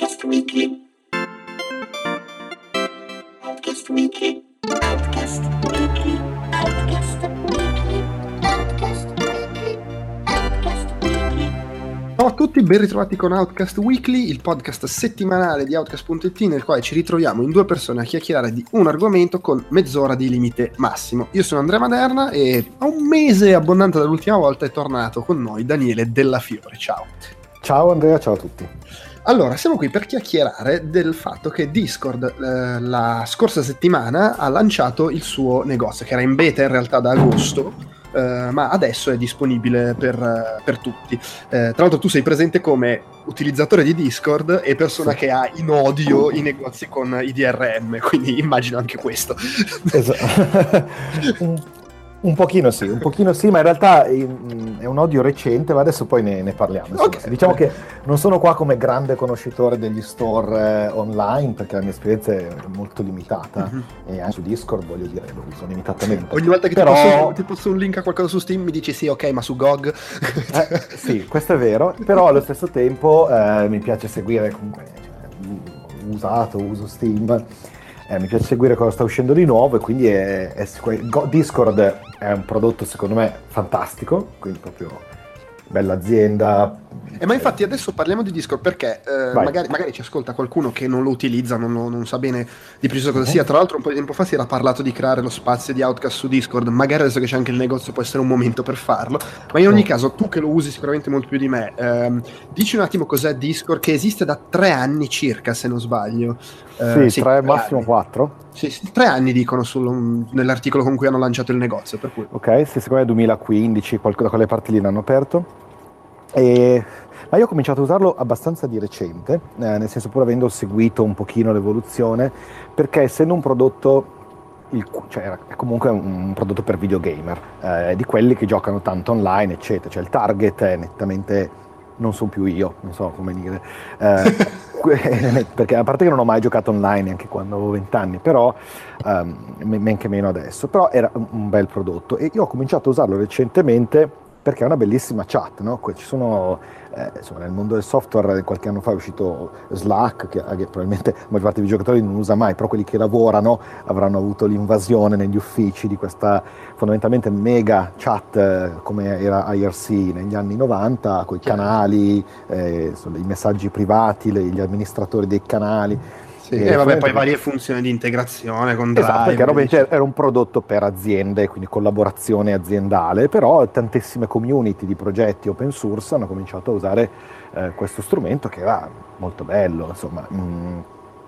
Outcast Weekly. Outcast Weekly. Outcast Weekly. Outcast Weekly. Outcast Weekly. Outcast Weekly. Ciao a tutti, ben ritrovati con Outcast Weekly, il podcast settimanale di Outcast.it nel quale ci ritroviamo in due persone a chiacchierare di un argomento con mezz'ora di limite massimo. Io sono Andrea Maderna e a un mese abbondante dall'ultima volta è tornato con noi Daniele Della Fiore. Ciao. Ciao Andrea, ciao a tutti. Allora, siamo qui per chiacchierare del fatto che Discord eh, la scorsa settimana ha lanciato il suo negozio, che era in beta in realtà da agosto, eh, ma adesso è disponibile per, eh, per tutti. Eh, tra l'altro tu sei presente come utilizzatore di Discord e persona Sì. che ha in odio i negozi con i DRM, quindi immagino anche questo. Esatto. un, pochino sì, un pochino sì, ma in realtà è un odio recente, ma adesso poi ne, ne parliamo. insomma. Ok. Diciamo che non sono qua come grande conoscitore degli store eh, online, perché la mia esperienza è molto limitata Mhm. e anche su Discord voglio dire lo uso limitatamente. Ogni volta che Però- ti, posso, ti posso un link a qualcosa su Steam mi dici sì, ok, ma su GOG... Eh, sì, questo è vero, però allo stesso tempo eh, mi piace seguire comunque, cioè, usato, uso Steam, eh, mi piace seguire cosa sta uscendo di nuovo e quindi è, è Discord è un prodotto secondo me fantastico, quindi proprio bella azienda. Eh, ma infatti adesso parliamo di Discord perché eh, magari, magari ci ascolta qualcuno che non lo utilizza, non, lo- non sa bene di preciso cosa Mhm. sia. Tra l'altro un po' di tempo fa si era parlato di creare lo spazio di Outcast su Discord, magari adesso che c'è anche il negozio può essere un momento per farlo. Ma in ogni caso, tu che lo usi sicuramente molto più di me, ehm, dici un attimo cos'è Discord, che esiste da tre anni circa, se non sbaglio. Eh, sì, tre, massimo anni. quattro. Sì, sì, tre anni dicono sul- nell'articolo con cui hanno lanciato il negozio, per cui... Ok, sì, secondo me 2015, qualcosa da quelle parti lì l'hanno aperto. E- Ma io ho cominciato a usarlo abbastanza di recente, eh, nel senso pur avendo seguito un pochino l'evoluzione, perché essendo un prodotto, il cioè è comunque un, prodotto per videogamer, eh, di quelli che giocano tanto online, eccetera, cioè il target è nettamente, non sono più io, non so come dire, eh, perché a parte che non ho mai giocato online neanche quando avevo 20 anni, però ehm, men che meno adesso, però era un bel prodotto. E io ho cominciato a usarlo recentemente perché è una bellissima chat, no? Ci sono, eh, insomma, nel mondo del software qualche anno fa è uscito Slack, che, che probabilmente la maggior parte dei giocatori non usa mai, però quelli che lavorano avranno avuto l'invasione negli uffici di questa fondamentalmente mega chat eh, come era IRC negli anni 90, con i canali, eh, i messaggi privati, le- gli amministratori dei canali. Sì, e vabbè, poi varie funzioni di integrazione con Drive. Esatto, perché era, dice- era un prodotto per aziende, quindi collaborazione aziendale, però tantissime community di progetti open source hanno cominciato a usare eh, questo strumento che era molto bello, insomma, mm,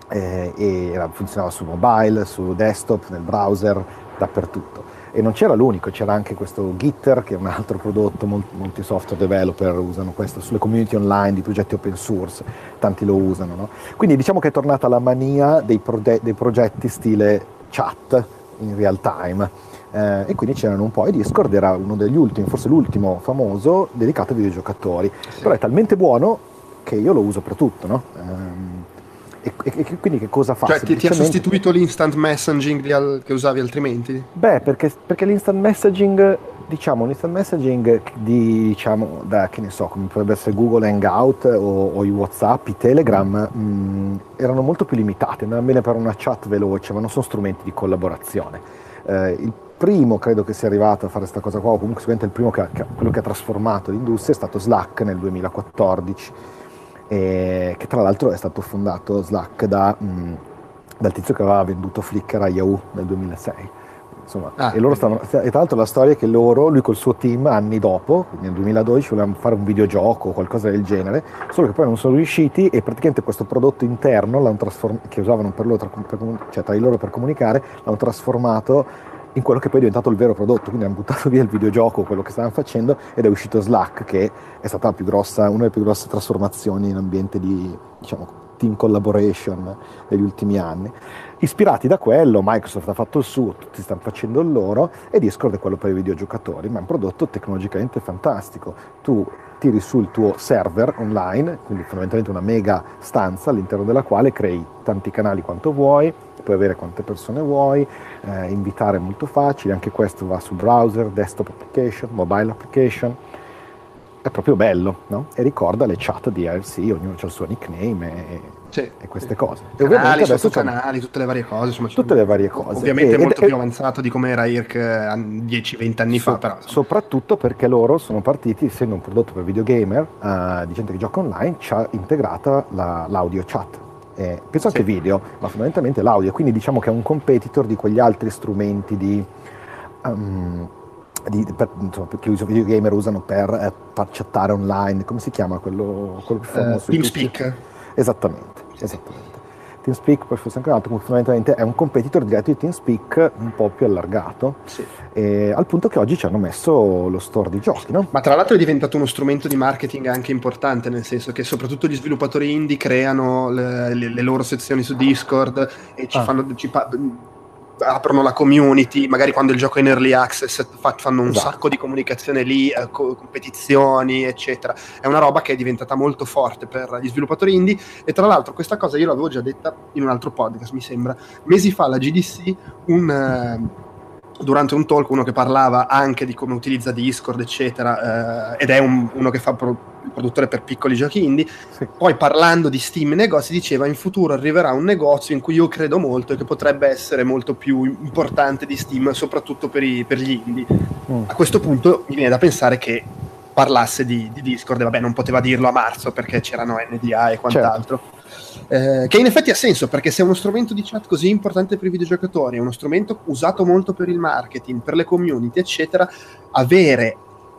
eh, e era- funzionava su mobile, su desktop, nel browser, dappertutto. E non c'era l'unico, c'era anche questo Gitter, che è un altro prodotto, mol- molti software developer usano questo, sulle community online di progetti open source, tanti lo usano. no? Quindi diciamo che è tornata la mania dei, prode- dei progetti stile chat in real time. Eh, e quindi c'erano un po', e Discord era uno degli ultimi, forse l'ultimo famoso, dedicato ai videogiocatori. Sì. Però è talmente buono che io lo uso per tutto, no? Ehm, e, e- e quindi che cosa fa? Cioè, ti, ti ha sostituito l'instant messaging al- che usavi altrimenti? Beh, perché, perché l'instant messaging, diciamo, l'instant messaging di, diciamo, da, che ne so, come potrebbe essere Google Hangout o, o i WhatsApp, i Telegram, mh, erano molto più limitati, andavano bene per una chat veloce, ma non sono strumenti di collaborazione. Eh, il primo, credo che sia arrivato a fare questa cosa qua, o comunque sicuramente il primo che, che quello che ha trasformato l'industria è stato Slack nel 2014, e che tra l'altro è stato fondato Slack da, mh, dal tizio che aveva venduto Flickr a Yahoo nel 2006. Insomma, Ah, e, stavano, e tra l'altro la storia è che loro, lui col suo team, anni dopo, nel 2012, volevano fare un videogioco o qualcosa del genere, solo che poi non sono riusciti e praticamente questo prodotto interno che usavano per loro, per comu- cioè tra di loro per comunicare, l'hanno trasformato in quello che poi è diventato il vero prodotto, quindi hanno buttato via il videogioco, quello che stavano facendo, ed è uscito Slack, che è stata grossa, una delle più grosse trasformazioni in ambiente di diciamo, team collaboration degli ultimi anni. Ispirati da quello, Microsoft ha fatto il suo, tutti stanno facendo il loro, e Discord è quello per i videogiocatori, ma è un prodotto tecnologicamente fantastico. Tu tiri su il tuo server online, quindi fondamentalmente una mega stanza all'interno della quale crei tanti canali quanto vuoi, puoi avere quante persone vuoi, eh, invitare è molto facile, anche questo va su browser, desktop application, mobile application. È proprio bello, no? E ricorda le chat di IRC, ognuno ha il suo nickname e Sì, e queste sì. cose. E Canali, adesso canali, tutte le varie cose. Insomma, tutte le varie cose. Ovviamente E- molto ed- più avanzato di come era IRC eh, 10-20 anni fa, So- però. insomma. soprattutto perché loro sono partiti, essendo un prodotto per videogamer, eh, di gente che gioca online, ci ha integrata la- l'audio chat. Eh, penso anche Sì. video, ma fondamentalmente l'audio, quindi diciamo che è un competitor di quegli altri strumenti di, um, di- per, insomma, che i videogamer usano per eh, far chattare online, come si chiama quello, quello più Eh, famoso? tutti? TeamSpeak. Esattamente, esattamente. TeamSpeak, poi forse anche un altro, comunque fondamentalmente è un competitor diretto di TeamSpeak un po' più allargato, Sì. e al punto che oggi ci hanno messo lo store di giochi, no? Ma tra l'altro è diventato uno strumento di marketing anche importante, nel senso che soprattutto gli sviluppatori indie creano le, le- le loro sezioni su Discord e ci Ah. fanno, ci pa- aprono la community, magari quando il gioco è in early access fa- fanno un Esatto. sacco di comunicazione lì, eh, co- competizioni, eccetera. È una roba che è diventata molto forte per gli sviluppatori indie e tra l'altro questa cosa io l'avevo già detta in un altro podcast, mi sembra. Mesi fa la GDC un... eh, durante un talk uno che parlava anche di come utilizza Discord, eccetera, eh, ed è un- uno che fa pro- produttore per piccoli giochi indie. Sì. Poi parlando di Steam e negozi, diceva in futuro arriverà un negozio in cui io credo molto e che potrebbe essere molto più importante di Steam, soprattutto per, i- per gli indie. Mm. A questo punto mi viene da pensare che parlasse di, di Discord, e vabbè, non poteva dirlo a marzo perché c'erano NDA e quant'altro. Eh, che in effetti ha senso perché se è uno strumento di chat così importante per i videogiocatori, è uno strumento usato molto per il marketing, per le community, eccetera, avere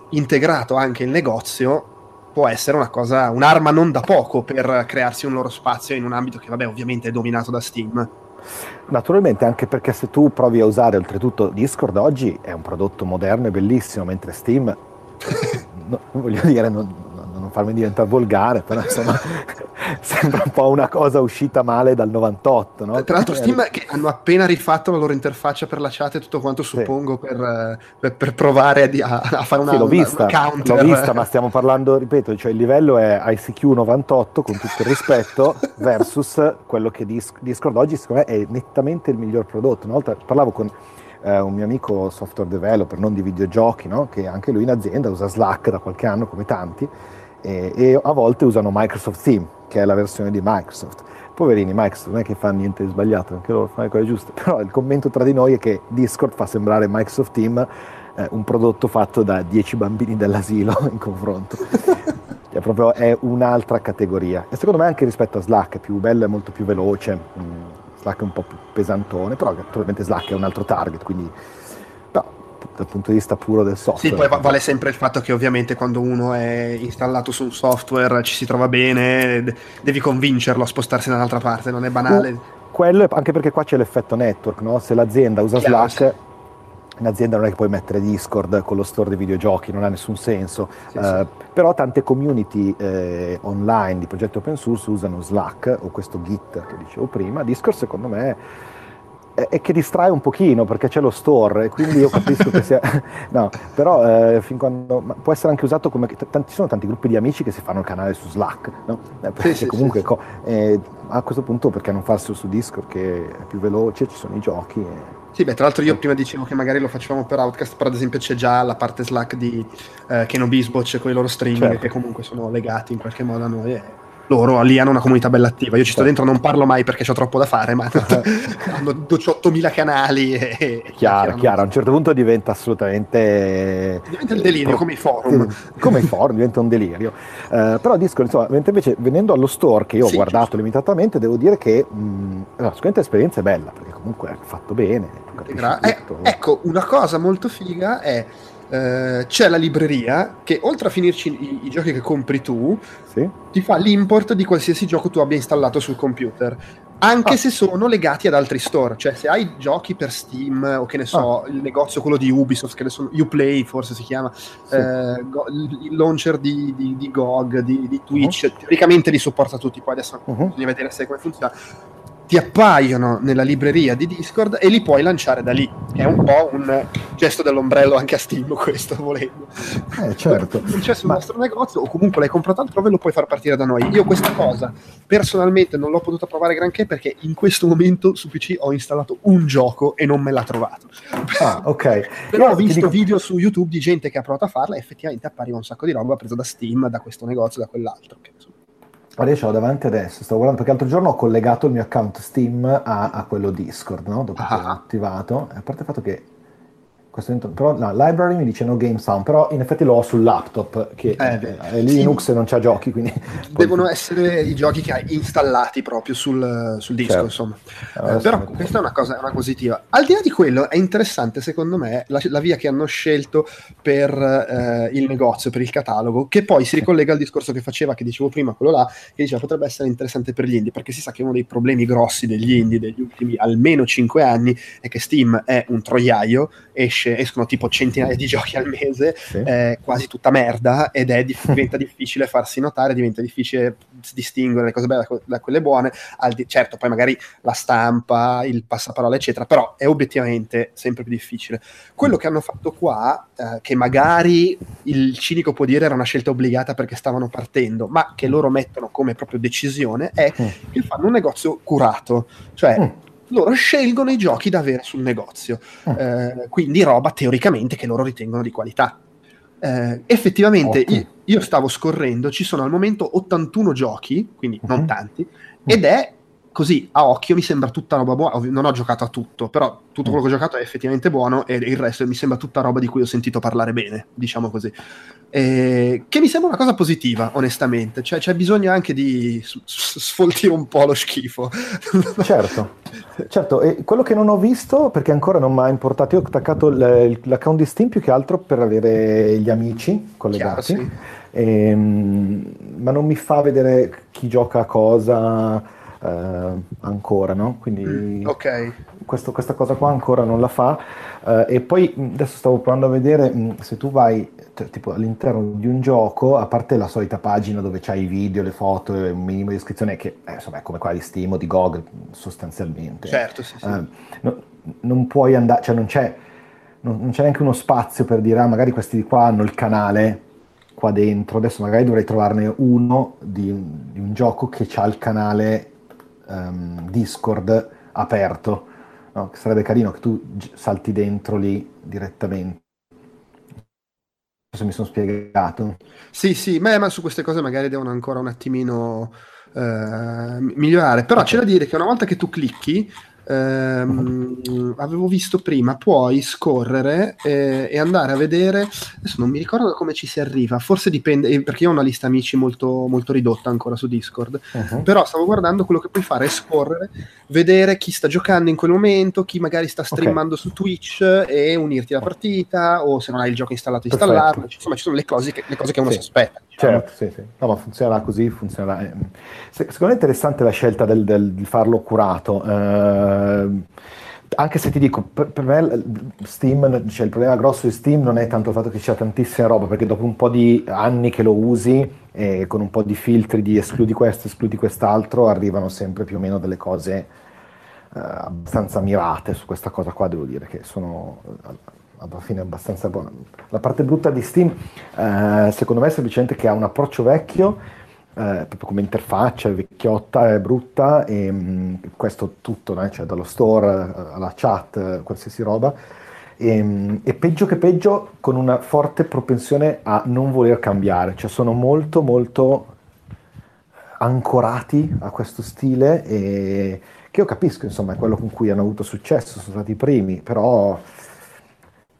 integrato anche il negozio può essere una cosa, un'arma non da poco per crearsi un loro spazio in un ambito che, vabbè, ovviamente è dominato da Steam. Naturalmente anche perché se tu provi a usare oltretutto Discord oggi è un prodotto moderno e bellissimo, mentre Steam, no, voglio dire, non, non- farmi diventare volgare, però insomma sembra un po' una cosa uscita male dal 98, no? Tra l'altro, Eh, Steam che hanno appena rifatto la loro interfaccia per la chat e tutto quanto, suppongo, per, eh, per- per provare a, a- fare una, Sì, l'ho una- vista, una counter. l'ho vista, ma stiamo parlando, ripeto, cioè il livello è ICQ 98 con tutto il rispetto versus quello che Dis- Discord oggi secondo me è nettamente il miglior prodotto. Una volta parlavo con eh, un mio amico software developer, non di videogiochi, no? che anche lui in azienda usa Slack da qualche anno come tanti e, e a volte usano Microsoft Team, che è la versione di Microsoft. Poverini, Microsoft non è che fa niente di sbagliato, anche loro fanno le cose giuste, però il commento tra di noi è che Discord fa sembrare Microsoft Team eh, un prodotto fatto da 10 bambini dell'asilo in confronto. È proprio è un'altra categoria. E secondo me anche rispetto a Slack è più bello e molto più veloce. Mm, Slack è un po' più pesantone, però naturalmente Slack è un altro target, quindi dal punto di vista puro del software. Sì, poi va- vale sempre il fatto che ovviamente quando uno è installato su un software ci si trova bene, de- devi convincerlo a spostarsi da un'altra parte, non è banale. Quello è anche perché qua c'è l'effetto network, no? Se l'azienda usa Chiaro, Slack, in azienda non è che puoi mettere Discord con lo store di videogiochi, non ha nessun senso. Sì, Eh, sì. Però tante community eh, online di progetti open source usano Slack o questo Git che dicevo prima. Discord secondo me è, è che distrae un pochino perché c'è lo store e quindi io capisco che sia... no, però eh, fin quando... può essere anche usato come... Tanti, ci sono tanti gruppi di amici che si fanno il canale su Slack, no? Eh, perché sì, comunque sì, co- eh, a questo punto perché non farselo su Discord che è più veloce, ci sono i giochi. e- Sì, beh, tra l'altro io prima dicevo che magari lo facevamo per Outcast, però ad esempio c'è già la parte Slack di eh, Keno con i loro streaming Certo. che comunque sono legati in qualche modo a noi. E loro lì hanno una comunità bella attiva. Io ci sto Certo. dentro, non parlo mai perché ho troppo da fare, ma hanno 18.000 canali e... e Chiaro, chiaro, a un certo punto diventa assolutamente... Diventa il delirio, come i forum. Come i forum, diventa un delirio. Eh, però Discord, insomma, mentre invece venendo allo store che io ho Sì, guardato giusto. limitatamente, devo dire che mh, allora, sicuramente l'esperienza è bella, perché comunque è fatto bene, eh, ecco, una cosa molto figa è eh, c'è la libreria che oltre a finirci i, i giochi che compri tu, Sì? ti fa l'import di qualsiasi gioco tu abbia installato sul computer. Anche Ah. se sono legati ad altri store, cioè se hai giochi per Steam o che ne so, il negozio quello di Ubisoft, che ne so, Uplay forse si chiama, Sì. eh, Go- il launcher di, di- di GOG, di, di Twitch, teoricamente li supporta tutti, poi adesso Mhm. bisogna vedere se come funziona. Ti appaiono nella libreria di Discord e li puoi lanciare da lì. È un po' un gesto dell'ombrello anche a Steam, questo volendo. Eh, certo. Non c'è sul Ma- nostro negozio, o comunque l'hai comprato altrove, lo puoi far partire da noi. Io questa cosa personalmente non l'ho potuta provare granché perché in questo momento su PC ho installato un gioco e non me l'ha trovato. Ah, ok. Però ho visto dico- video su YouTube di gente che ha provato a farla e effettivamente appariva un sacco di roba presa da Steam, da questo negozio, da quell'altro. che, Guarda, io ce l'ho davanti adesso, stavo guardando perché l'altro giorno ho collegato il mio account Steam a, a quello Discord, no? Dopo che Ah. l'ho attivato, a parte il fatto che però la library mi dice no game sound, però in effetti lo ho sul laptop che Eh, è, sì. Linux e non c'ha giochi, quindi Devono essere i giochi che hai installati proprio sul, sul disco, Certo. insomma. Allora, Eh, però sì. questa è una cosa, è una positiva. Al di là di quello, è interessante secondo me la, la via che hanno scelto per eh, il negozio, per il catalogo, che poi si ricollega al discorso che faceva, che dicevo prima, quello là, che diceva potrebbe essere interessante per gli indie, perché si sa che uno dei problemi grossi degli indie degli ultimi almeno 5 anni è che Steam è un troiaio, esce, escono tipo centinaia di giochi al mese, Sì. è quasi tutta merda ed è dif- diventa difficile farsi notare, diventa difficile distinguere le cose belle da, da quelle buone. Al di- certo, poi magari la stampa, il passaparola, eccetera, però è obiettivamente sempre più difficile. Quello che hanno fatto qua, eh, che magari il cinico può dire era una scelta obbligata perché stavano partendo, ma che loro mettono come proprio decisione, è Mm. che fanno un negozio curato, cioè Mm. Loro scelgono i giochi da avere sul negozio, Mm. Eh, quindi roba teoricamente che loro ritengono di qualità. Eh, effettivamente Ottimo. io, io stavo scorrendo, ci sono al momento 81 giochi, quindi non Mhm. tanti, ed è così a occhio mi sembra tutta roba buona. Non ho giocato a tutto, però tutto quello che ho giocato è effettivamente buono e il resto mi sembra tutta roba di cui ho sentito parlare bene, diciamo così. Eh, che mi sembra una cosa positiva, onestamente. Cioè, c'è bisogno anche di s- s- sfoltire un po' lo schifo. Certo, certo, e quello che non ho visto, perché ancora non mi ha importato, io ho attaccato l- l'account di Steam più che altro per avere gli amici collegati, Chiaro, sì. Ehm, ma non mi fa vedere chi gioca a cosa eh, ancora, no? Quindi Mm, ok. questo- questa cosa qua ancora non la fa. Eh, e poi mh, adesso stavo provando a vedere mh, se tu vai cioè, tipo all'interno di un gioco, a parte la solita pagina dove c'hai i video, le foto un minimo di descrizione, che eh, insomma è come quella di Steam o di GOG sostanzialmente. Certo, sì, sì. Eh, no- non puoi andare, cioè non c'è, non, non c'è neanche uno spazio per dire, ah, magari questi di qua hanno il canale qua dentro, adesso magari dovrei trovarne uno di, di un gioco che ha il canale ehm, Discord aperto, no? Sarebbe carino che tu salti dentro lì direttamente. Se mi sono spiegato. Sì, sì, ma, ma su queste cose magari devono ancora un attimino eh, migliorare. Però Ok. c'è da dire che una volta che tu clicchi, ehm, avevo visto prima, puoi scorrere eh, e andare a vedere. Adesso non mi ricordo da come ci si arriva, forse dipende, eh, perché io ho una lista amici molto, molto ridotta ancora su Discord. Mhm. Però stavo guardando quello che puoi fare è scorrere, vedere chi sta giocando in quel momento, chi magari sta streamando su Twitch e unirti alla partita, o se non hai il gioco installato, Perfetto. installarlo. Insomma, ci sono le cose che, le cose che uno Sì. si aspetta. Diciamo. Certo, sì, sì. No, ma funzionerà così, funzionerà. eh. Se- Secondo me è interessante la scelta del, del- di farlo curato. ehm, anche se ti dico, per, per me Steam, cioè il problema grosso di Steam non è tanto il fatto che c'è tantissima roba, perché dopo un po' di anni che lo usi, e con un po' di filtri di escludi questo, escludi quest'altro, arrivano sempre più o meno delle cose eh, abbastanza mirate su questa cosa qua, devo dire che sono eh, alla fine abbastanza buone. La parte brutta di Steam, eh, secondo me, è semplicemente che ha un approccio vecchio, eh, proprio come interfaccia, è vecchiotta, è brutta, e mh, questo tutto, né? Cioè dallo store eh, alla chat, eh, qualsiasi roba. E, mh, e peggio che peggio, con una forte propensione a non voler cambiare, cioè sono molto molto ancorati a questo stile e che io capisco, insomma, è quello con cui hanno avuto successo, sono stati i primi, però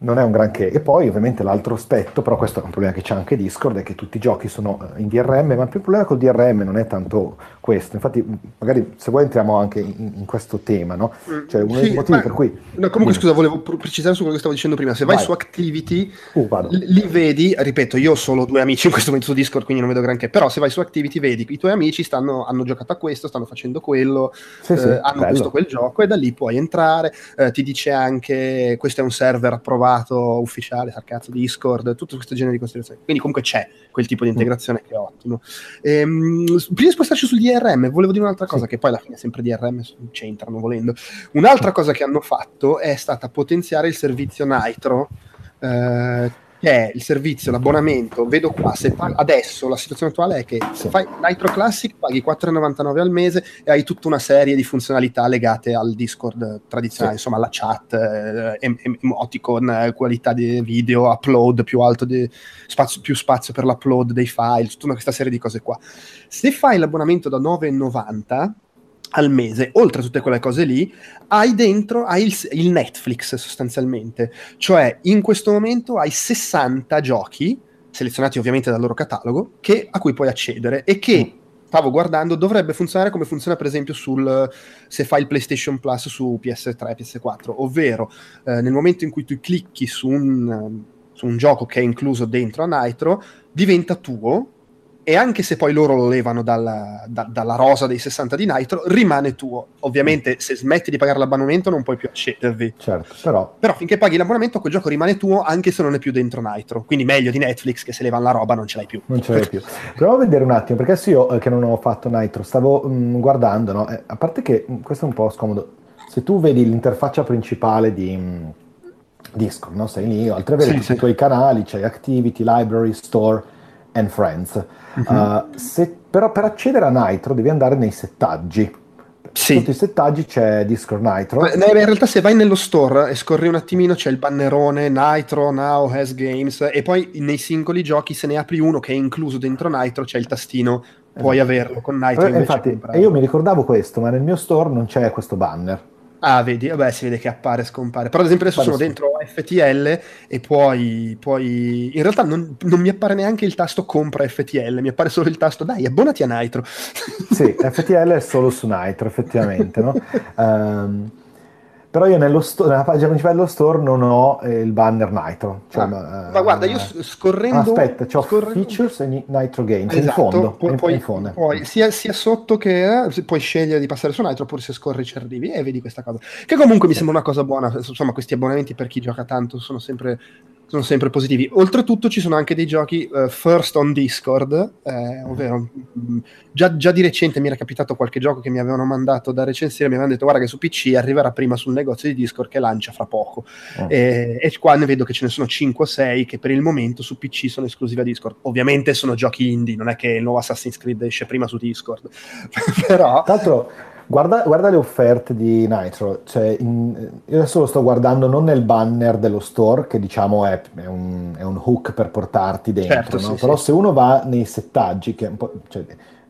non è un granché. E poi ovviamente l'altro aspetto, però questo è un problema che c'è anche Discord, è che tutti i giochi sono eh, in DRM, ma il problema col DRM non è tanto questo. Infatti, magari se vuoi entriamo anche in, in questo tema, no? Cioè, uno dei Sì, motivi ma- per cui... No, comunque, scusa, volevo pr- precisare su quello che stavo dicendo prima. Se vai, Vai. su Activity, Uh, vado. l- lì vedi, ripeto, io ho solo due amici in questo momento su Discord, quindi non vedo granché. Però, se vai su Activity, vedi i tuoi amici stanno, hanno giocato a questo, stanno facendo quello, Sì, sì, eh, hanno bello. visto quel gioco e da lì puoi entrare. eh, ti dice anche questo è un server approvato ufficiale, sarcazzo Discord, tutto questo genere di considerazioni. Quindi, comunque c'è quel tipo di Mm. integrazione che è ottimo. Ehm, prima di spostarci sul DRM, volevo dire un'altra cosa, Sì. che poi alla fine sempre DRM c'entrano volendo. Un'altra cosa che hanno fatto è stata potenziare il servizio Nitro. eh, che è il servizio, l'abbonamento, vedo qua, se pag- adesso la situazione attuale è che se fai Nitro Classic paghi 4,99 al mese e hai tutta una serie di funzionalità legate al Discord tradizionale, Sì. insomma la chat, eh, em- em- emoticon, eh, qualità di video, upload più alto, di spazio, più spazio per l'upload dei file, tutta una- questa serie di cose qua. Se fai l'abbonamento da 9,90 al mese, oltre a tutte quelle cose lì, hai dentro hai il, il Netflix sostanzialmente. Cioè, in questo momento hai 60 giochi, selezionati ovviamente dal loro catalogo, che- a cui puoi accedere e che, stavo guardando, dovrebbe funzionare come funziona per esempio sul, se fai il PlayStation Plus su PS3, PS4, ovvero eh, nel momento in cui tu clicchi su un, su un gioco che è incluso dentro a Nitro, diventa tuo e anche se poi loro lo levano dalla, da- dalla rosa dei 60 di Nitro, rimane tuo. Ovviamente se smetti di pagare l'abbonamento non puoi più accedervi. Certo, però Però finché paghi l'abbonamento quel gioco rimane tuo anche se non è più dentro Nitro. Quindi meglio di Netflix che se levano la roba non ce l'hai più. non ce l'hai più. Proviamo a vedere un attimo, perché adesso io eh, che non ho fatto Nitro, stavo mm, guardando, no? Eh, a parte che mm, questo è un po' scomodo. Se tu vedi l'interfaccia principale di mm, Discord, no? Sei lì, oltre a avere Sì, tutti sì. i tuoi canali, c'hai Activity, Library, Store and Friends. Mhm. Uh, se- però per accedere a Nitro devi andare nei settaggi. Sì. Sotto i settaggi c'è Discord Nitro. Eh, In realtà se vai nello store e scorri un attimino c'è il bannerone Nitro, Now Has Games e poi nei singoli giochi se ne apri uno che è incluso dentro Nitro c'è il tastino, puoi Esatto. averlo con Nitro Eh, infatti, e io mi ricordavo questo, ma nel mio store non c'è questo banner. Ah, vedi, vabbè, si vede che appare e scompare. Però, ad esempio, adesso sono dentro FTL e poi, poi in realtà non, non mi appare neanche il tasto compra FTL, mi appare solo il tasto dai, abbonati a Nitro. Sì, FTL è solo su Nitro, effettivamente, no? Ehm, però io nello sto- nella pagina principale dello store non ho eh, il banner Nitro. Cioè, Ah, ma, ma guarda, io s- scorrendo. Ah, aspetta, c'ho scorrendo- Features e Ni- Nitro Games, in Esatto, fondo. poi, in, in fondo. poi sia, sia sotto che eh, puoi scegliere di passare su Nitro oppure se scorri ci arrivi e vedi questa cosa. Che comunque mi sembra una cosa buona. Insomma, questi abbonamenti per chi gioca tanto sono sempre, sono sempre positivi. Oltretutto, ci sono anche dei giochi eh, first on Discord, eh, ovvero mh, già, già di recente mi era capitato qualche gioco che mi avevano mandato da recensire. Mi avevano detto, guarda, che su PC arriverà prima sul negozio di Discord che lancia fra poco. Oh. E, e qua ne vedo che ce ne sono 5 o 6 che per il momento su PC sono esclusive a Discord. Ovviamente sono giochi indie, non è che il nuovo Assassin's Creed esce prima su Discord. Però Tra l'altro, guarda, guarda le offerte di Nitro. Cioè, in- io adesso lo sto guardando non nel banner dello store, che diciamo è, è un, è un hook per portarti dentro, Certo, no? sì, Però sì. se uno va nei settaggi, che è un po', cioè,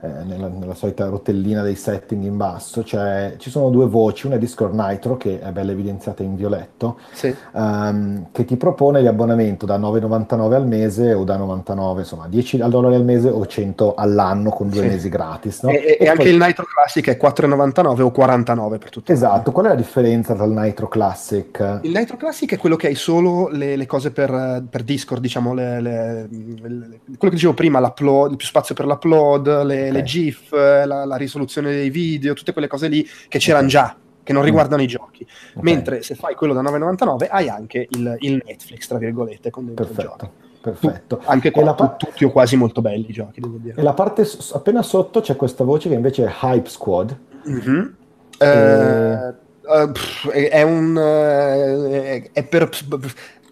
nella, nella solita rotellina dei setting in basso, cioè, ci sono due voci, una è Discord Nitro, che è bella evidenziata in violetto, sì. ehm, che ti propone l'abbonamento da 9,99 al mese o da 99, insomma, 10 dollari al mese o 100 all'anno con due Sì. mesi gratis. no? E, e- e anche poi- il Nitro Classic è 4,99 o 49 per tutto. Esatto, qual è la differenza tra il Nitro Classic? Il Nitro Classic è quello che hai solo le, le cose per, per Discord, diciamo, le- le- quello che dicevo prima, l'upload, più spazio per l'upload, le, le. GIF, la, la risoluzione dei video, tutte quelle cose lì che c'erano già, che non Mm. riguardano i giochi. Ok, Mentre se fai quello da 9,99 hai anche il, il Netflix, tra virgolette, con dentro perfetto, perfetto. Anche qua la, pa- tu- tutti o quasi molto belli i giochi, devo dire. e la parte s- appena sotto c'è questa voce che invece è Hype Squad. Mhm. E- Eh, eh, pff, è, un eh, è per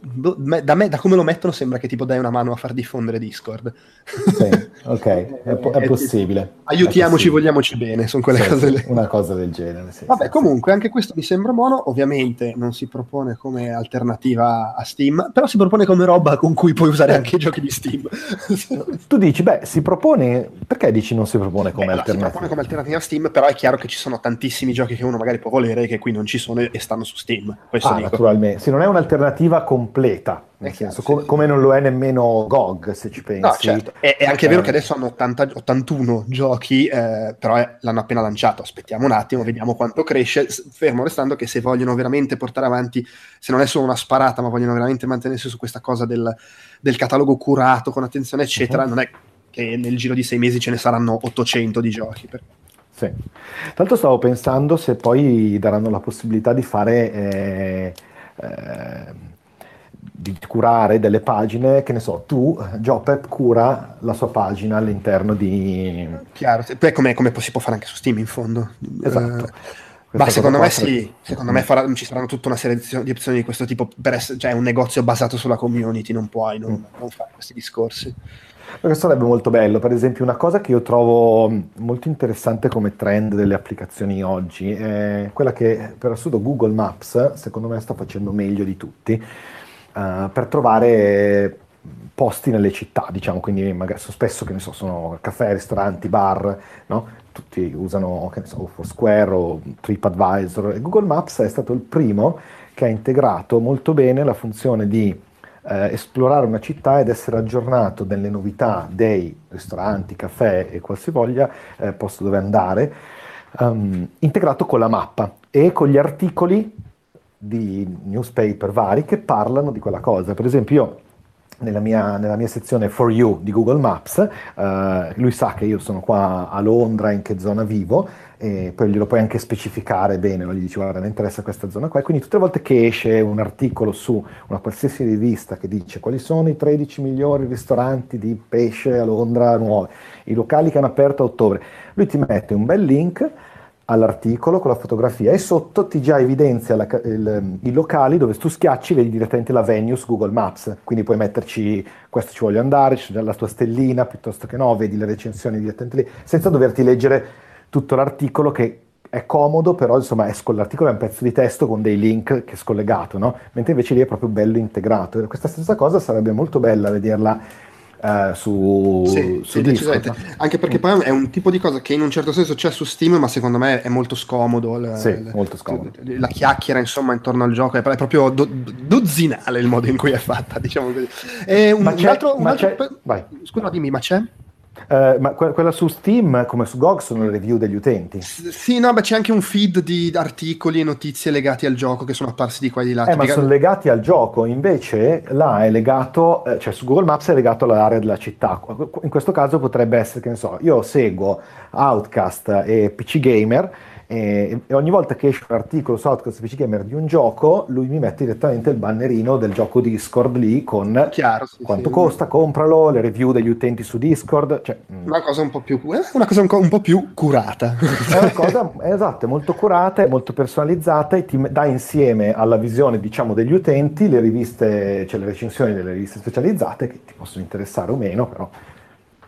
da me da come lo mettono sembra che tipo dai una mano a far diffondere Discord Sì, ok, è, po- è possibile. aiutiamoci È possibile. vogliamoci bene sono quelle Sì, cose lì. Una cosa del genere, sì, Vabbè, comunque anche questo mi sembra buono. Ovviamente non si propone come alternativa a Steam, però si propone come roba con cui puoi usare anche i giochi di Steam. Tu dici, beh, si propone... Perché dici non si propone come Beh, allora, si alternativa? propone come alternativa a Steam, però è chiaro che ci sono tantissimi giochi che uno magari può volere che qui non ci sono e stanno su Steam. Questo Ah, naturalmente. Sì, non è un'alternativa completa, nel È chiaro, senso, sì. come, non lo è nemmeno GOG, se ci pensi. No, certo. È, è anche vero Eh, che adesso hanno 80 81 giochi, eh, però è- l'hanno appena lanciato. Aspettiamo un attimo, vediamo quanto cresce. Fermo restando che se vogliono veramente portare avanti, se non è solo una sparata, ma vogliono veramente mantenersi su questa cosa del, del catalogo curato con attenzione, eccetera, Mhm. non è che nel giro di sei mesi ce ne saranno 800 di giochi. Per- Sì. L'altro stavo pensando se poi daranno la possibilità di fare, eh, eh, di curare delle pagine, che ne so, tu, Jopep, cura la sua pagina all'interno di... Chiaro, poi come, come si può fare anche su Steam in fondo. Esatto. Eh, Ma secondo me sì, secondo me farà- ci saranno tutta una serie di opzioni di questo tipo, per essere, cioè un negozio basato sulla community, non puoi non, Mm. non fare questi discorsi. Questo sarebbe molto bello. Per esempio, una cosa che io trovo mh, molto interessante come trend delle applicazioni oggi è quella che per assurdo Google Maps, secondo me, sta facendo meglio di tutti eh, per trovare posti nelle città, diciamo, quindi magari so- spesso che ne so, sono caffè, ristoranti, bar, no? Tutti usano, che ne so, Foursquare o TripAdvisor e Google Maps è stato il primo che ha integrato molto bene la funzione di eh, esplorare una città ed essere aggiornato delle novità dei ristoranti, caffè e qualsivoglia eh, posto dove andare, ehm, integrato con la mappa e con gli articoli di newspaper vari che parlano di quella cosa. Per esempio, io nella mia, nella mia sezione For You di Google Maps, eh, lui sa che io sono qua a Londra, in che zona vivo, e poi glielo puoi anche specificare bene, no? gli dici guarda mi interessa questa zona qua, e quindi tutte le volte che esce un articolo su una qualsiasi rivista che dice quali sono i 13 migliori ristoranti di pesce a Londra nuovi, i locali che hanno aperto a ottobre, lui ti mette un bel link all'articolo con la fotografia e sotto ti già evidenzia la il- i locali dove tu schiacci vedi direttamente la venue su Google Maps, quindi puoi metterci questo ci voglio andare, c'è la tua stellina piuttosto che no, vedi le recensioni direttamente lì, senza doverti leggere tutto l'articolo che è comodo, però insomma è l'articolo è un pezzo di testo con dei link che è scollegato, no? Mentre invece lì è proprio bello integrato. Questa stessa cosa sarebbe molto bella vederla eh, su, Sì, su sì, Discord? Anche perché poi è un tipo di cosa che in un certo senso c'è su Steam, ma secondo me è molto scomodo. l- Sì, l- molto scomodo. La chiacchiera, insomma, intorno al gioco è, proprio do- dozzinale il modo in cui è fatta, diciamo così. E un, Ma un c'è- altro, un ma altro-. Scusa, dimmi, ma c'è? Eh, ma que- quella su Steam, come su GOG, sono le review degli utenti. S- Sì, no, beh, c'è anche un feed di articoli e notizie legati al gioco che sono apparsi di qua e di là. Eh, ma sono legati al gioco, invece là è legato, eh, cioè su Google Maps è legato all'area della città. In questo caso potrebbe essere, che ne so, io seguo Outcast e PC Gamer e, e ogni volta che esce un articolo su Outcast PC Gamer di un gioco, lui mi mette direttamente il bannerino del gioco Discord lì con Chiaro, sì, quanto sì. costa, compralo, le review degli utenti su Discord, cioè... mm, Una cosa un po' più, eh, una cosa un, co- un po' più curata. È una cosa esatto, è molto curata, è molto personalizzata e ti dà insieme alla visione, diciamo, degli utenti le riviste, cioè le recensioni delle riviste specializzate che ti possono interessare o meno, però.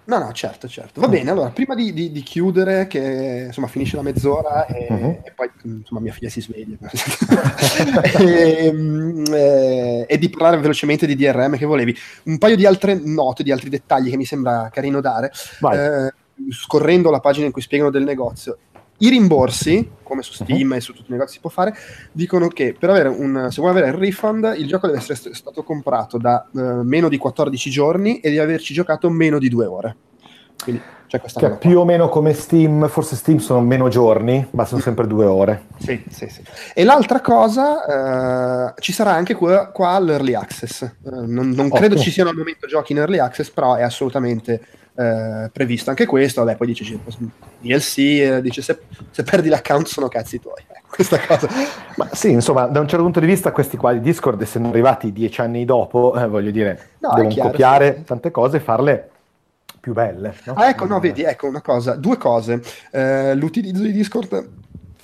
No, no, certo, certo. Va bene, allora, prima di, di- di chiudere, che insomma finisce la mezz'ora e, Mhm. e poi insomma mia figlia si sveglia. e, mm, eh, e di parlare velocemente di DRM che volevi. Un paio di altre note, di altri dettagli che mi sembra carino dare. Eh, scorrendo la pagina in cui spiegano del negozio, i rimborsi, come su Steam Mhm. e su tutti i negozi si può fare, dicono che per avere un, se vuoi avere il refund, il gioco deve essere st- stato comprato da eh, meno di 14 giorni e di averci giocato meno di due ore. Quindi c'è questa Che è cosa qua. più o meno come Steam, forse Steam sono meno giorni, ma sono sempre due ore. Sì, sì, sì. E l'altra cosa, eh, ci sarà anche qua, qua l'early access. Eh, non non credo ci siano al momento giochi in early access, però è assolutamente eh, previsto anche questo. Vabbè, poi dice sì, DLC, eh, dice se, se perdi l'account sono cazzi tuoi. Ecco, questa cosa. Ma sì, insomma, da un certo punto di vista questi qua di Discord, essendo arrivati dieci anni dopo, eh, voglio dire, No, devono chiaro, copiare sì. tante cose e farle più belle. no? Ah, ecco, no, vedi, ecco una cosa, due cose. L'utilizzo di Discord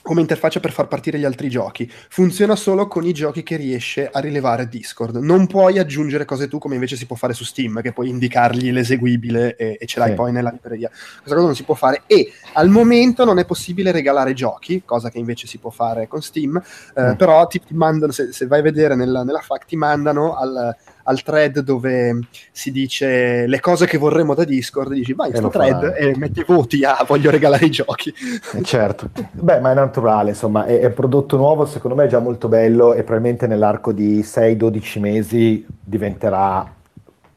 come interfaccia per far partire gli altri giochi funziona solo con i giochi che riesce a rilevare Discord. Non puoi aggiungere cose tu come invece si può fare su Steam, che puoi indicargli l'eseguibile e, e ce l'hai Sì. poi nella libreria. Questa cosa non si può fare e al momento non è possibile regalare giochi, cosa che invece si può fare con Steam, eh, Mm. però ti, ti mandano, se, se vai a vedere nella, nella FAQ, ti mandano al, al thread dove si dice le cose che vorremmo da Discord, dici vai lo thread e metti voti a voglio regalare i giochi. Eh, Certo, beh, ma è naturale, insomma, è, è un prodotto nuovo, secondo me è già molto bello e probabilmente nell'arco di 6-12 mesi diventerà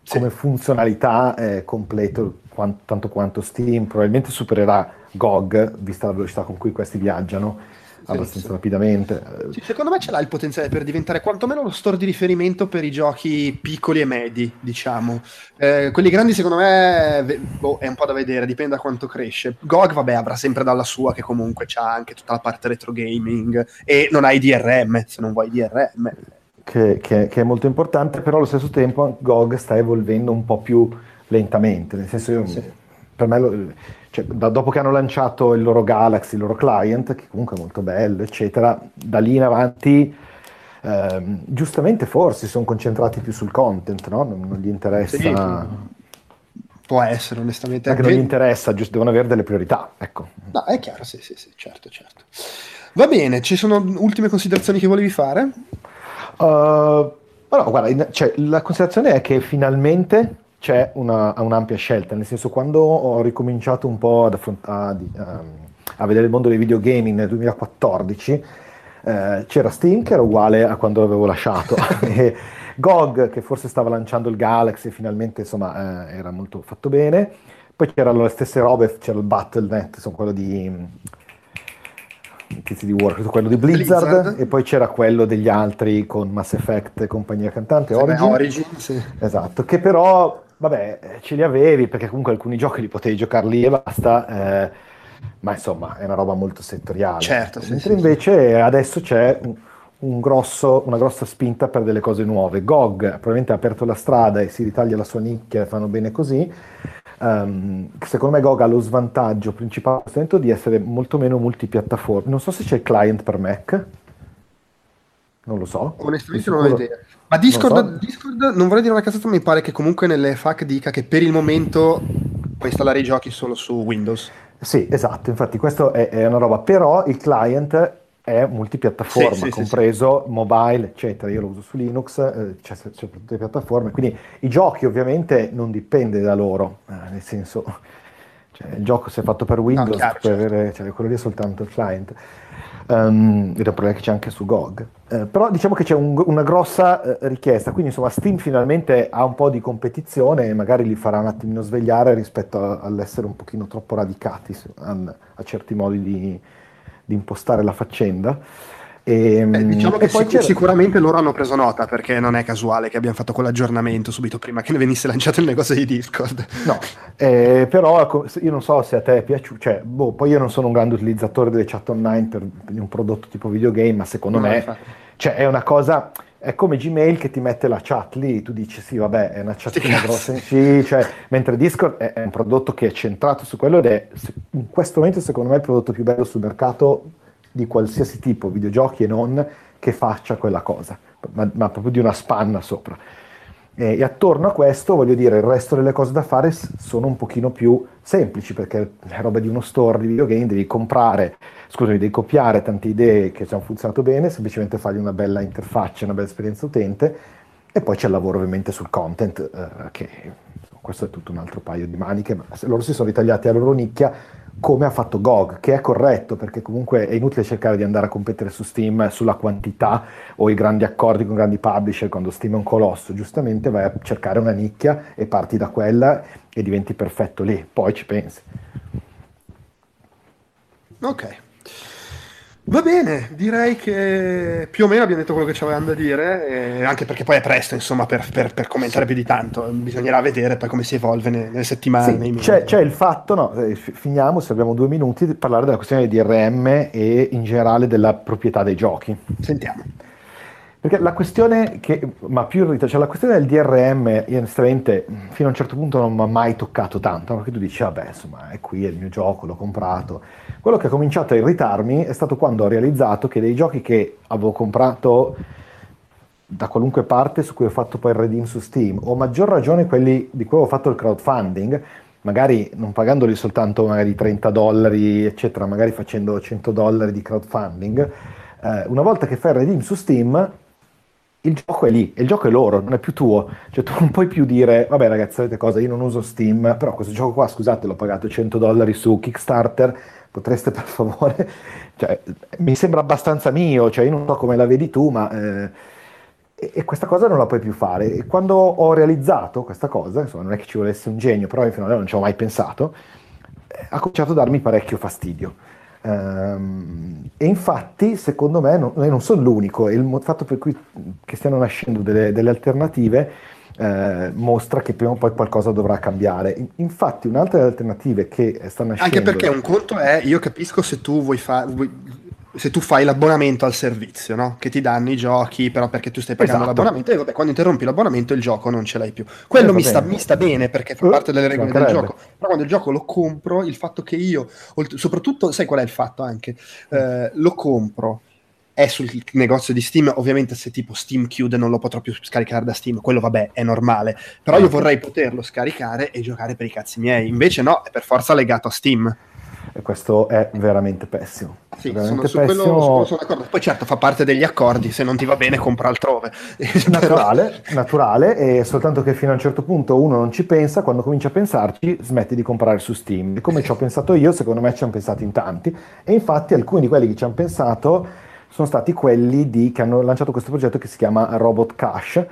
Sì. come funzionalità eh, completo quan- tanto quanto Steam, probabilmente supererà GOG, vista la velocità con cui questi viaggiano abbastanza sì. rapidamente. Sì, secondo me ce l'ha il potenziale per diventare quantomeno lo store di riferimento per i giochi piccoli e medi, diciamo. Eh, quelli grandi, secondo me, boh, è un po' da vedere, dipende da quanto cresce. GOG, vabbè, avrà sempre dalla sua, che comunque c'ha anche tutta la parte retro gaming e non hai DRM, se non vuoi DRM. che, che- che è molto importante, però allo stesso tempo GOG sta evolvendo un po' più lentamente, nel senso io Sì. Per me, lo- cioè, da- dopo che hanno lanciato il loro Galaxy, il loro client, che comunque è molto bello, eccetera, da lì in avanti, ehm, giustamente forse sono concentrati più sul content, no? Non, non gli interessa, Sì, Può essere, onestamente. è che non gli interessa, giusto, devono avere delle priorità, ecco. No, è chiaro, sì, sì, sì, certo, certo. Va bene, ci sono ultime considerazioni che volevi fare? Uh, no, guarda, cioè, la considerazione è che finalmente c'è una, un'ampia scelta, nel senso quando ho ricominciato un po' ad affront- a, ehm, a vedere il mondo dei videogaming nel 2014, eh, c'era Steam che era uguale a quando l'avevo lasciato, e GOG che forse stava lanciando il Galaxy e finalmente insomma eh, era molto fatto bene, poi c'erano le stesse robe, c'era il Battle.net, insomma quello di... tizi di Warcraft, quello di Blizzard, Blizzard. e poi c'era quello degli altri con Mass Effect e compagnia cantante, Origin. Origin, sì. Esatto, che però, vabbè, eh, ce li avevi perché comunque alcuni giochi li potevi giocare lì e basta, eh, ma insomma è una roba molto settoriale. Certo, sì, Mentre sì, invece adesso c'è un, un grosso- una grossa spinta per delle cose nuove. GOG probabilmente ha aperto la strada e si ritaglia la sua nicchia e fanno bene così. Ehm, secondo me GOG ha lo svantaggio principale di essere molto meno multipiattaforma. Non so se c'è il client per Mac, non lo so. Onestamente non ho idea. Ma Discord, non so. Discord, non vorrei dire una cazzata, ma mi pare che comunque nelle FAQ dica che per il momento puoi installare i giochi solo su Windows. Sì, esatto, infatti questo è, è una roba, però il client è multipiattaforma, Sì, sì, sì, compreso mobile, eccetera. Io lo uso su Linux, eh, c'è, c'è per tutte le piattaforme, quindi i giochi ovviamente non dipende da loro, eh, nel senso, cioè, il gioco se è fatto per Windows, chiaro, puoi certo. avere, cioè, quello lì è soltanto il client. Um, ed è un problema che c'è anche su GOG. Eh, però diciamo che c'è un- una grossa eh, richiesta, quindi insomma Steam finalmente ha un po' di competizione e magari li farà un attimino svegliare rispetto a- all'essere un pochino troppo radicati su- al- a certi modi di, di impostare la faccenda. E, Eh, diciamo e che poi sic- sicuramente loro hanno preso nota perché non è casuale che abbiamo fatto quell'aggiornamento subito prima che ne venisse lanciato il negozio di Discord. No, eh, però ecco, io non so se a te è piaciuto, cioè, boh, poi io non sono un grande utilizzatore delle chat online per, per un prodotto tipo videogame, ma secondo No, me infatti. Cioè, è una cosa, è come Gmail che ti mette la chat lì, tu dici sì, vabbè, è una chatina cazzi. grossa, sì, cioè, mentre Discord è, è un prodotto che è centrato su quello ed è in questo momento secondo me il prodotto più bello sul mercato di qualsiasi tipo, videogiochi e non, che faccia quella cosa, ma, ma proprio di una spanna sopra. E, e attorno a questo, voglio dire, il resto delle cose da fare sono un pochino più semplici, perché le robe di uno store di videogame devi comprare, scusami, devi copiare tante idee che ci hanno funzionato bene, semplicemente fargli una bella interfaccia, una bella esperienza utente, e poi c'è il lavoro ovviamente sul content, eh, che questo è tutto un altro paio di maniche, ma se loro si sono ritagliati la loro nicchia come ha fatto GOG, che è corretto, perché comunque è inutile cercare di andare a competere su Steam sulla quantità o i grandi accordi con grandi publisher quando Steam è un colosso, giustamente vai a cercare una nicchia e parti da quella e diventi perfetto lì, poi ci pensi. Ok. Va bene, direi che più o meno abbiamo detto quello che ci avevamo da dire, e anche perché poi è presto, insomma, per, per- per commentare più di tanto. Bisognerà vedere poi come si evolve ne- nelle settimane. Sì, c'è, c'è il fatto, no, eh, fi- finiamo se abbiamo due minuti, di parlare della questione di DRM e in generale della proprietà dei giochi. Sentiamo. Perché la questione che, ma più in cioè la questione del DRM, io onestamente fino a un certo punto non mi ha mai toccato tanto, perché tu dici, vabbè, insomma, è qui, è il mio gioco, l'ho comprato. Quello che ha cominciato a irritarmi è stato quando ho realizzato che dei giochi che avevo comprato da qualunque parte, su cui ho fatto poi il redeem su Steam, o a maggior ragione quelli di cui avevo fatto il crowdfunding, magari non pagandoli soltanto magari 30 dollari, eccetera, magari facendo 100 dollari di crowdfunding, eh, una volta che fai il redeem su Steam, il gioco è lì, il gioco è loro, non è più tuo. Cioè tu non puoi più dire, vabbè ragazzi, sapete cosa, io non uso Steam, però questo gioco qua, scusate, l'ho pagato 100 dollari su Kickstarter, potreste per favore... Cioè, mi sembra abbastanza mio, cioè io non so come la vedi tu, ma... eh, e, questa cosa non la puoi più fare. E quando ho realizzato questa cosa, insomma non è che ci volesse un genio, però fino ad ora non ci ho mai pensato, eh, ha cominciato a darmi parecchio fastidio. Ehm, e infatti, secondo me, non, non sono l'unico, e il fatto per cui che stiano nascendo delle, delle alternative eh, mostra che prima o poi qualcosa dovrà cambiare. In- Infatti, un'altra delle alternative che sta nascendo... Anche perché un conto è, io capisco se tu vuoi fare, se tu fai l'abbonamento al servizio, no? Che ti danno i giochi, però perché tu stai pagando Esatto. l'abbonamento e vabbè, quando interrompi l'abbonamento il gioco non ce l'hai più. Quello Eh, mi, sta, bene. mi sta bene perché fa Eh, parte delle regole del gioco. Però quando il gioco lo compro, il fatto che io, soprattutto, sai qual è il fatto anche? Eh, lo compro, è sul negozio di Steam, ovviamente se tipo Steam chiude non lo potrò più scaricare da Steam, quello vabbè è normale, però io vorrei poterlo scaricare e giocare per i cazzi miei, invece no, è per forza legato a Steam. E questo è veramente pessimo. Sì, sono, veramente quello, pessimo. quello sono d'accordo. Poi certo fa parte degli accordi, se non ti va bene compra altrove. Naturale, naturale, e soltanto che fino a un certo punto uno non ci pensa, quando comincia a pensarci smetti di comprare su Steam. E come ci ho pensato io, secondo me ci hanno pensato in tanti, e infatti alcuni di quelli che ci hanno pensato sono stati quelli di- che hanno lanciato questo progetto che si chiama Robot Cash,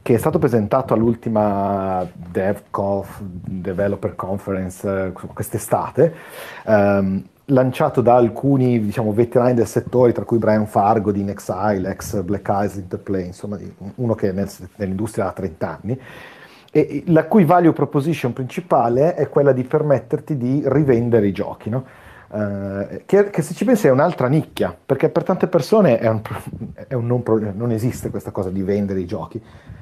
che è stato presentato all'ultima DevConf, Developer Conference quest'estate, ehm, lanciato da alcuni diciamo, veterani del settore, tra cui Brian Fargo di Nexile, ex Black Eyes Interplay, insomma uno che nel- nell'industria ha 30 anni, e la cui value proposition principale è quella di permetterti di rivendere i giochi, no? Eh, che, che se ci pensi è un'altra nicchia, perché per tante persone è un, è un non, non esiste questa cosa di vendere i giochi,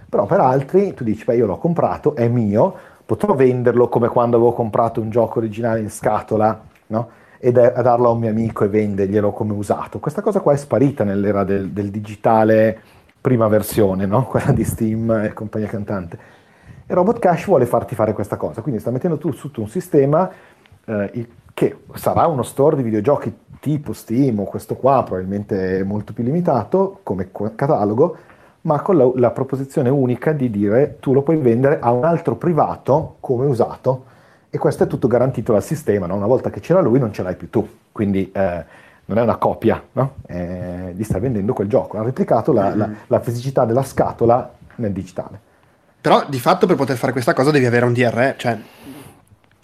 però per altri tu dici, beh io l'ho comprato, è mio, potrò venderlo come quando avevo comprato un gioco originale in scatola, no? E da- darlo a un mio amico e venderglielo come usato. Questa cosa qua è sparita nell'era del, del digitale prima versione, no? Quella di Steam e compagnia cantante. E Robot Cash vuole farti fare questa cosa, quindi sta mettendo tu su un sistema eh, che sarà uno store di videogiochi tipo Steam o questo qua, probabilmente molto più limitato come co- catalogo, ma con la, la proposizione unica di dire tu lo puoi vendere a un altro privato come usato e questo è tutto garantito dal sistema, no? una volta che c'era lui non ce l'hai più tu, quindi eh, non è una copia, no? Eh, gli stai vendendo quel gioco, ha replicato la- la- la fisicità della scatola nel digitale. Però di fatto per poter fare questa cosa devi avere un DRM, cioè...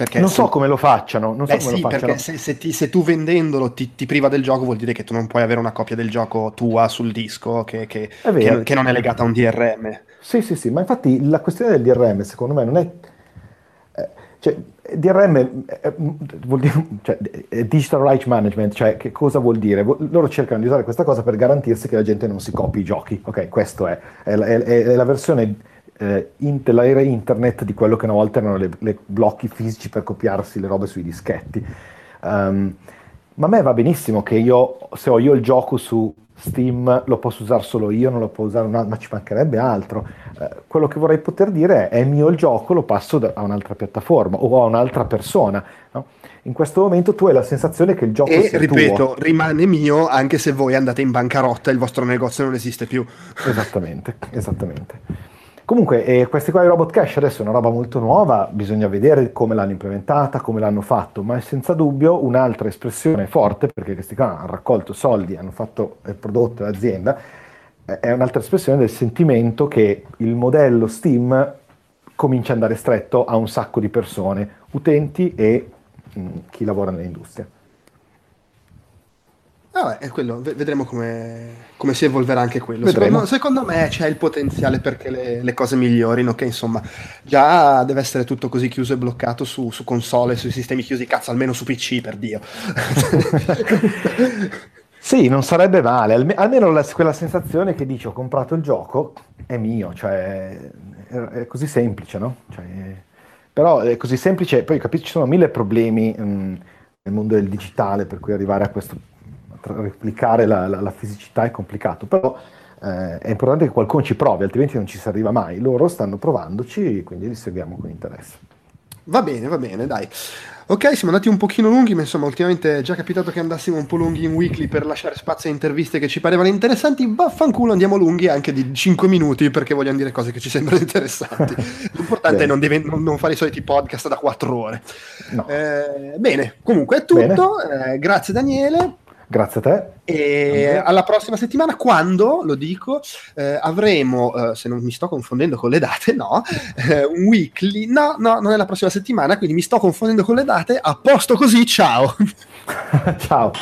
Perché non se- so come lo facciano, non so Beh, come sì, lo facciano. perché se, se ti- se tu vendendolo ti, ti priva del gioco vuol dire che tu non puoi avere una copia del gioco tua sul disco che, che- vero. che- che non è legata a un DRM. Sì, sì, sì, ma infatti la questione del DRM secondo me non è... eh, cioè, DRM è, è- vuol dire, cioè, Digital Rights Management, cioè che cosa vuol dire? Loro cercano di usare questa cosa per garantirsi che la gente non si copi i giochi, ok? Questo è, è, è- è la versione eh, in- dell'era internet di quello che una volta erano le, le blocchi fisici per copiarsi le robe sui dischetti. Um, ma a me va benissimo che io, se ho io il gioco su Steam, lo posso usare solo io, non lo può usare un altro, ma ci mancherebbe altro. Eh, quello che vorrei poter dire è: è mio il gioco, lo passo da- a un'altra piattaforma o a un'altra persona. no? In questo momento tu hai la sensazione che il gioco E sia ripeto, tuo. rimane mio anche se voi andate in bancarotta e il vostro negozio non esiste più. Esattamente, esattamente. Comunque, eh, questi qua di Robot Cash adesso è una roba molto nuova, bisogna vedere come l'hanno implementata, come l'hanno fatto, ma è senza dubbio un'altra espressione forte, perché questi qua hanno raccolto soldi, hanno fatto il prodotto l'azienda, eh, è un'altra espressione del sentimento che il modello Steam comincia ad andare stretto a un sacco di persone, utenti e mh, chi lavora nell'industria. Vabbè, è quello, ve- vedremo come, come si evolverà anche quello. Secondo, secondo me c'è il potenziale perché le, le cose migliorino, che insomma già deve essere tutto così chiuso e bloccato su, su console, sui sistemi chiusi, cazzo, almeno su PC per Dio. Sì, non sarebbe male, alme- almeno la- quella sensazione che dici ho comprato il gioco è mio, cioè è, è così semplice, no? Cioè, però è così semplice, poi capisci, ci sono mille problemi mh, nel mondo del digitale, per cui arrivare a questo, tra- replicare la, la- la fisicità è complicato, però eh, è importante che qualcuno ci provi, altrimenti non ci si arriva mai. Loro stanno provandoci, quindi li seguiamo con interesse. Va bene, va bene, dai. Ok, siamo andati un pochino lunghi, ma insomma, ultimamente è già capitato che andassimo un po' lunghi in weekly per lasciare spazio a interviste che ci parevano interessanti. Vaffanculo, andiamo lunghi anche di 5 minuti perché vogliamo dire cose che ci sembrano interessanti. L'importante è non, diven- non- non fare i soliti podcast da 4 ore. No. Eh, bene, comunque è tutto. Eh, grazie Daniele. Grazie a te. E alla prossima settimana, quando, lo dico, eh, avremo, eh, se non mi sto confondendo con le date, no, eh, un weekly, no, no, non è la prossima settimana, quindi mi sto confondendo con le date, a posto così, ciao! Ciao.